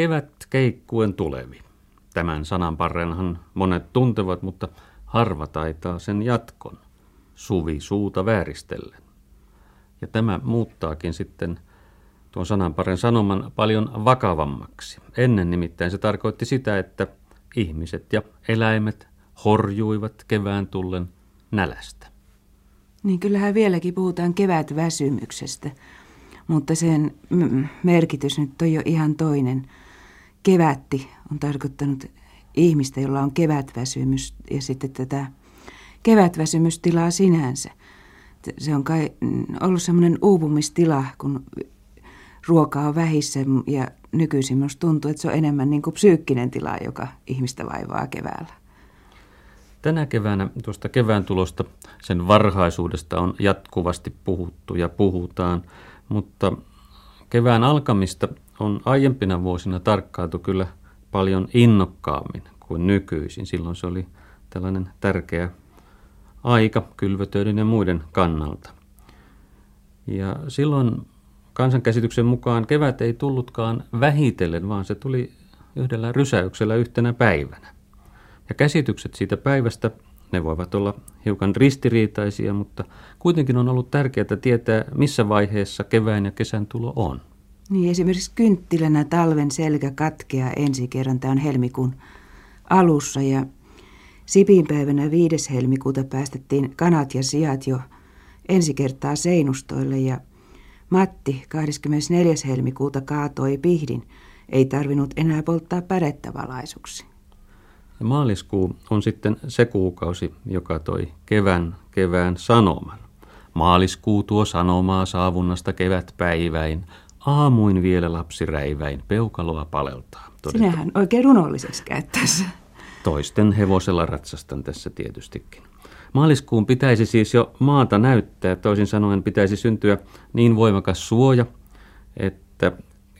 kevät keikkuen tulevi. Tämän sananparrenhan monet tuntevat, mutta harva taitaa sen jatkon. Suvi suuta vääristellen. Ja tämä muuttaakin sitten tuon sananparen sanoman paljon vakavammaksi. Ennen nimittäin se tarkoitti sitä, että ihmiset ja eläimet horjuivat kevään tullen nälästä. Niin kyllähän vieläkin puhutaan kevätväsymyksestä, mutta sen merkitys nyt on jo ihan toinen. Kevätti on tarkoittanut ihmistä, jolla on kevätväsymys ja sitten tätä kevätväsymystilaa sinänsä. Se on kai mm, ollut semmoinen uupumistila, kun ruokaa on vähissä ja nykyisin minusta tuntuu, että se on enemmän niin kuin psyykkinen tila, joka ihmistä vaivaa keväällä. Tänä keväänä tuosta kevään tulosta, sen varhaisuudesta on jatkuvasti puhuttu ja puhutaan, mutta kevään alkamista on aiempina vuosina tarkkailtu kyllä paljon innokkaammin kuin nykyisin. Silloin se oli tällainen tärkeä aika kylvötöiden ja muiden kannalta. Ja silloin kansankäsityksen mukaan kevät ei tullutkaan vähitellen, vaan se tuli yhdellä rysäyksellä yhtenä päivänä. Ja käsitykset siitä päivästä, ne voivat olla hiukan ristiriitaisia, mutta kuitenkin on ollut tärkeää tietää, missä vaiheessa kevään ja kesän tulo on. Niin, esimerkiksi kynttilänä talven selkä katkeaa ensi kerran. Tämä on helmikuun alussa ja Sipinpäivänä 5. helmikuuta päästettiin kanat ja sijat jo ensi kertaa seinustoille ja Matti 24. helmikuuta kaatoi pihdin. Ei tarvinnut enää polttaa pärettä valaisuksi. Ja maaliskuu on sitten se kuukausi, joka toi kevään, kevään sanoman. Maaliskuu tuo sanomaa saavunnasta kevätpäiväin, aamuin vielä lapsiräiväin, peukaloa paleltaa. Todetaan. Sinähän oikein runolliseksi käyttäisi. Toisten hevosella ratsastan tässä tietystikin. Maaliskuun pitäisi siis jo maata näyttää, toisin sanoen pitäisi syntyä niin voimakas suoja, että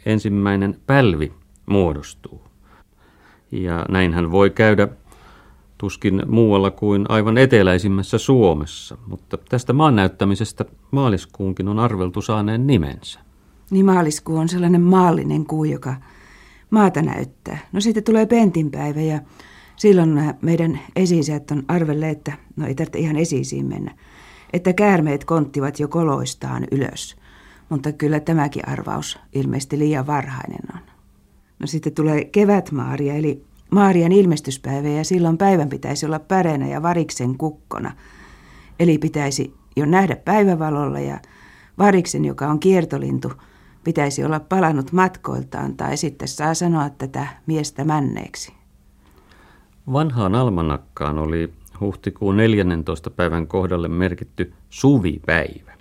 ensimmäinen pälvi muodostuu. Ja näinhän voi käydä tuskin muualla kuin aivan eteläisimmässä Suomessa, mutta tästä maan näyttämisestä maaliskuunkin on arveltu saaneen nimensä. Niin maaliskuu on sellainen maallinen kuu, joka maata näyttää. No sitten tulee pentinpäivä ja silloin meidän esiisät on arvelle, että, no ei tarvitse ihan esiisiin mennä, että käärmeet konttivat jo koloistaan ylös. Mutta kyllä tämäkin arvaus ilmeisesti liian varhainen on. No sitten tulee kevätmaaria, eli Maarian ilmestyspäivä, ja silloin päivän pitäisi olla päreenä ja variksen kukkona. Eli pitäisi jo nähdä päivävalolla ja variksen, joka on kiertolintu, pitäisi olla palannut matkoiltaan tai sitten saa sanoa tätä miestä männeeksi. Vanhaan almanakkaan oli huhtikuun 14. päivän kohdalle merkitty suvipäivä,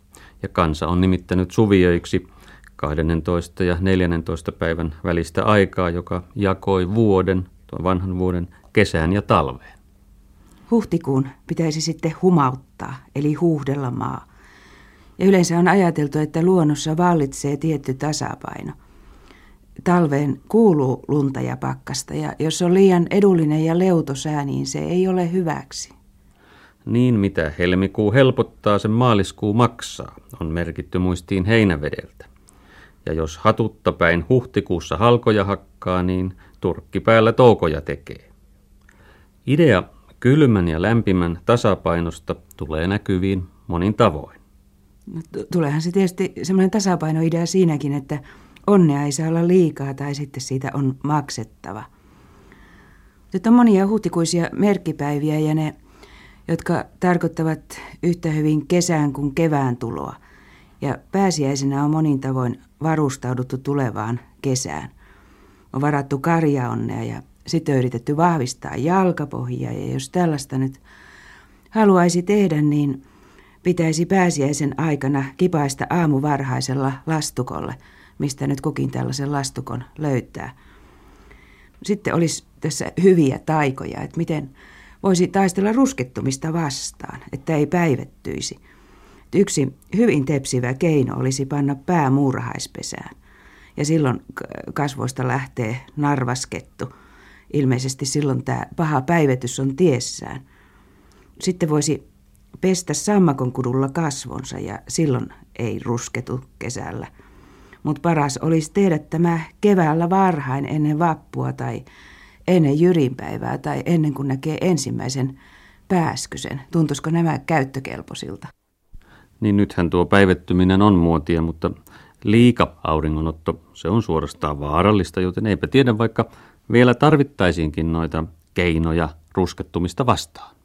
ja kansa on nimittänyt suviöiksi 12. ja 14. päivän välistä aikaa, joka jakoi vuoden, tuon vanhan vuoden, kesään ja talveen. Huhtikuun pitäisi sitten humauttaa, eli huuhdella maa. Ja yleensä on ajateltu, että luonnossa vallitsee tietty tasapaino – talveen kuuluu lunta ja pakkasta ja jos on liian edullinen ja leuto sää, niin se ei ole hyväksi. Niin mitä helmikuu helpottaa, sen maaliskuu maksaa, on merkitty muistiin heinävedeltä. Ja jos hatutta päin huhtikuussa halkoja hakkaa, niin turkki päällä toukoja tekee. Idea kylmän ja lämpimän tasapainosta tulee näkyviin monin tavoin. Tuleehan se tietysti semmoinen tasapainoidea siinäkin, että onnea ei saa olla liikaa tai sitten siitä on maksettava. Nyt on monia huhtikuisia merkkipäiviä ja ne, jotka tarkoittavat yhtä hyvin kesään kuin kevään tuloa. Ja pääsiäisenä on monin tavoin varustauduttu tulevaan kesään. On varattu karjaonnea ja sitten on yritetty vahvistaa jalkapohjaa ja jos tällaista nyt haluaisi tehdä, niin pitäisi pääsiäisen aikana kipaista aamuvarhaisella lastukolle – mistä nyt kukin tällaisen lastukon löytää. Sitten olisi tässä hyviä taikoja, että miten voisi taistella ruskettumista vastaan, että ei päivettyisi. Yksi hyvin tepsivä keino olisi panna pää muurahaispesään. Ja silloin kasvoista lähtee narvaskettu. Ilmeisesti silloin tämä paha päivetys on tiessään. Sitten voisi pestä sammakon kudulla kasvonsa ja silloin ei rusketu kesällä. Mutta paras olisi tehdä tämä keväällä varhain ennen vappua tai ennen jyrinpäivää tai ennen kuin näkee ensimmäisen pääskysen. Tuntuisiko nämä käyttökelpoisilta? Niin nythän tuo päivettyminen on muotia, mutta liika auringonotto, se on suorastaan vaarallista, joten eipä tiedä vaikka vielä tarvittaisiinkin noita keinoja ruskettumista vastaan.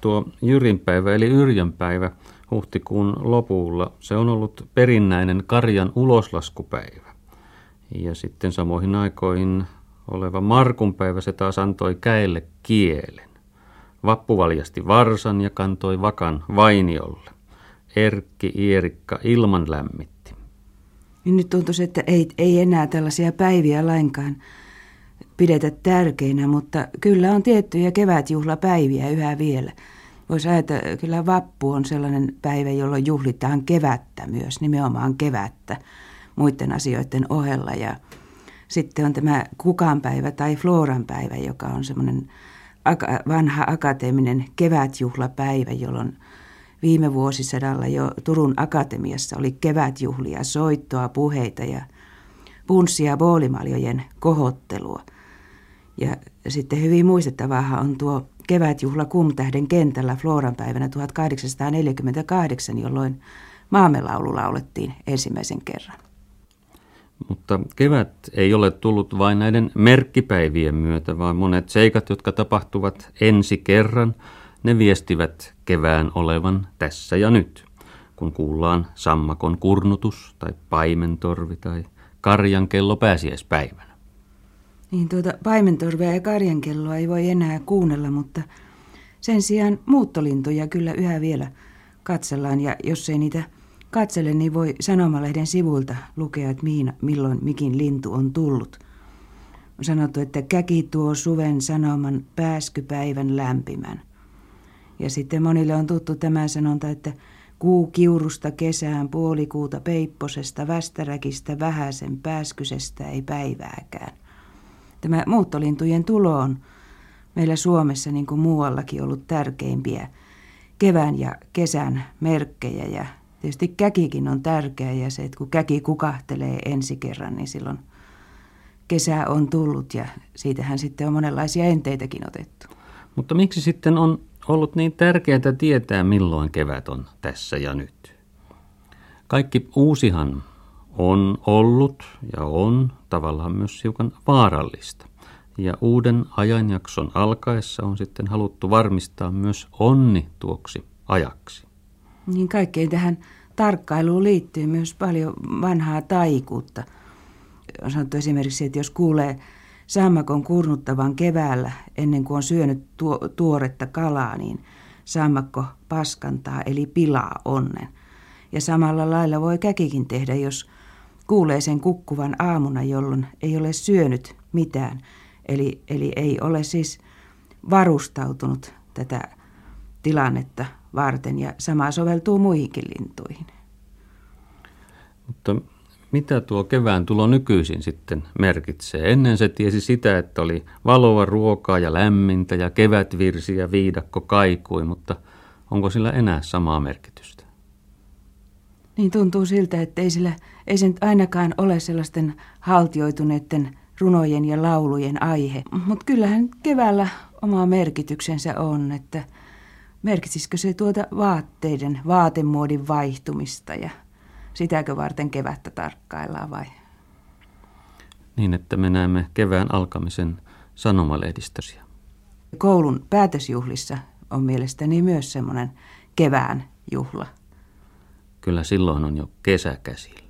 Tuo Jyrinpäivä eli Yrjönpäivä huhtikuun lopulla, se on ollut perinnäinen karjan uloslaskupäivä. Ja sitten samoihin aikoihin oleva Markunpäivä se taas antoi käelle kielen. Vappu valjasti varsan ja kantoi vakan vainiolle. Erkki Ierikka ilman lämmitti. Niin nyt tuntuisi, että ei, ei enää tällaisia päiviä lainkaan pidetä tärkeinä, mutta kyllä on tiettyjä kevätjuhlapäiviä yhä vielä. Voisi ajatella, että kyllä vappu on sellainen päivä, jolloin juhlitaan kevättä myös, nimenomaan kevättä muiden asioiden ohella. Ja sitten on tämä kukanpäivä tai floran päivä, joka on semmoinen vanha akateeminen kevätjuhlapäivä, jolloin viime vuosisadalla jo Turun Akatemiassa oli kevätjuhlia, soittoa, puheita ja punssia boolimaljojen kohottelua. Ja sitten hyvin muistettavaa on tuo kevätjuhla Kumtähden kentällä Floran päivänä 1848, jolloin maamelaulu laulettiin ensimmäisen kerran. Mutta kevät ei ole tullut vain näiden merkkipäivien myötä, vaan monet seikat, jotka tapahtuvat ensi kerran, ne viestivät kevään olevan tässä ja nyt, kun kuullaan sammakon kurnutus tai paimentorvi tai karjan kello pääsiäispäivänä. Niin tuota paimentorvea ja karjan kelloa ei voi enää kuunnella, mutta sen sijaan muuttolintoja kyllä yhä vielä katsellaan ja jos ei niitä katsele, niin voi sanomalehden sivuilta lukea, että mihin, milloin mikin lintu on tullut. On sanottu, että käki tuo suven sanoman pääskypäivän lämpimän. Ja sitten monille on tuttu tämä sanonta, että kuu kiurusta kesään, puolikuuta peipposesta, västäräkistä, vähäsen pääskysestä ei päivääkään. Tämä muuttolintujen tulo on meillä Suomessa niin kuin muuallakin ollut tärkeimpiä kevään ja kesän merkkejä ja Tietysti käkikin on tärkeä ja se, että kun käki kukahtelee ensi kerran, niin silloin kesä on tullut ja siitähän sitten on monenlaisia enteitäkin otettu. Mutta miksi sitten on ollut niin tärkeää tietää, milloin kevät on tässä ja nyt? Kaikki uusihan on ollut ja on tavallaan myös hiukan vaarallista. Ja uuden ajanjakson alkaessa on sitten haluttu varmistaa myös onni tuoksi ajaksi. Niin kaikkein tähän tarkkailuun liittyy myös paljon vanhaa taikuutta. On sanottu esimerkiksi, että jos kuulee sammakon kurnuttavan keväällä ennen kuin on syönyt tuo, tuoretta kalaa, niin sammakko paskantaa eli pilaa onnen. Ja samalla lailla voi käkikin tehdä, jos kuulee sen kukkuvan aamuna, jolloin ei ole syönyt mitään. Eli, eli ei ole siis varustautunut tätä tilannetta varten ja sama soveltuu muihinkin lintuihin. Mitä tuo kevään tulo nykyisin sitten merkitsee? Ennen se tiesi sitä, että oli valoa, ruokaa ja lämmintä ja kevätvirsi ja viidakko kaikui, mutta onko sillä enää samaa merkitystä? Niin tuntuu siltä, että ei, sillä, ei se nyt ainakaan ole sellaisten haltioituneiden runojen ja laulujen aihe. Mutta kyllähän keväällä oma merkityksensä on, että – Merkitsisikö se tuota vaatteiden, vaatemuodin vaihtumista ja sitäkö varten kevättä tarkkaillaan vai? Niin, että me näemme kevään alkamisen sanomalehdistösiä. Koulun päätösjuhlissa on mielestäni myös semmoinen kevään juhla. Kyllä silloin on jo kesä käsillä.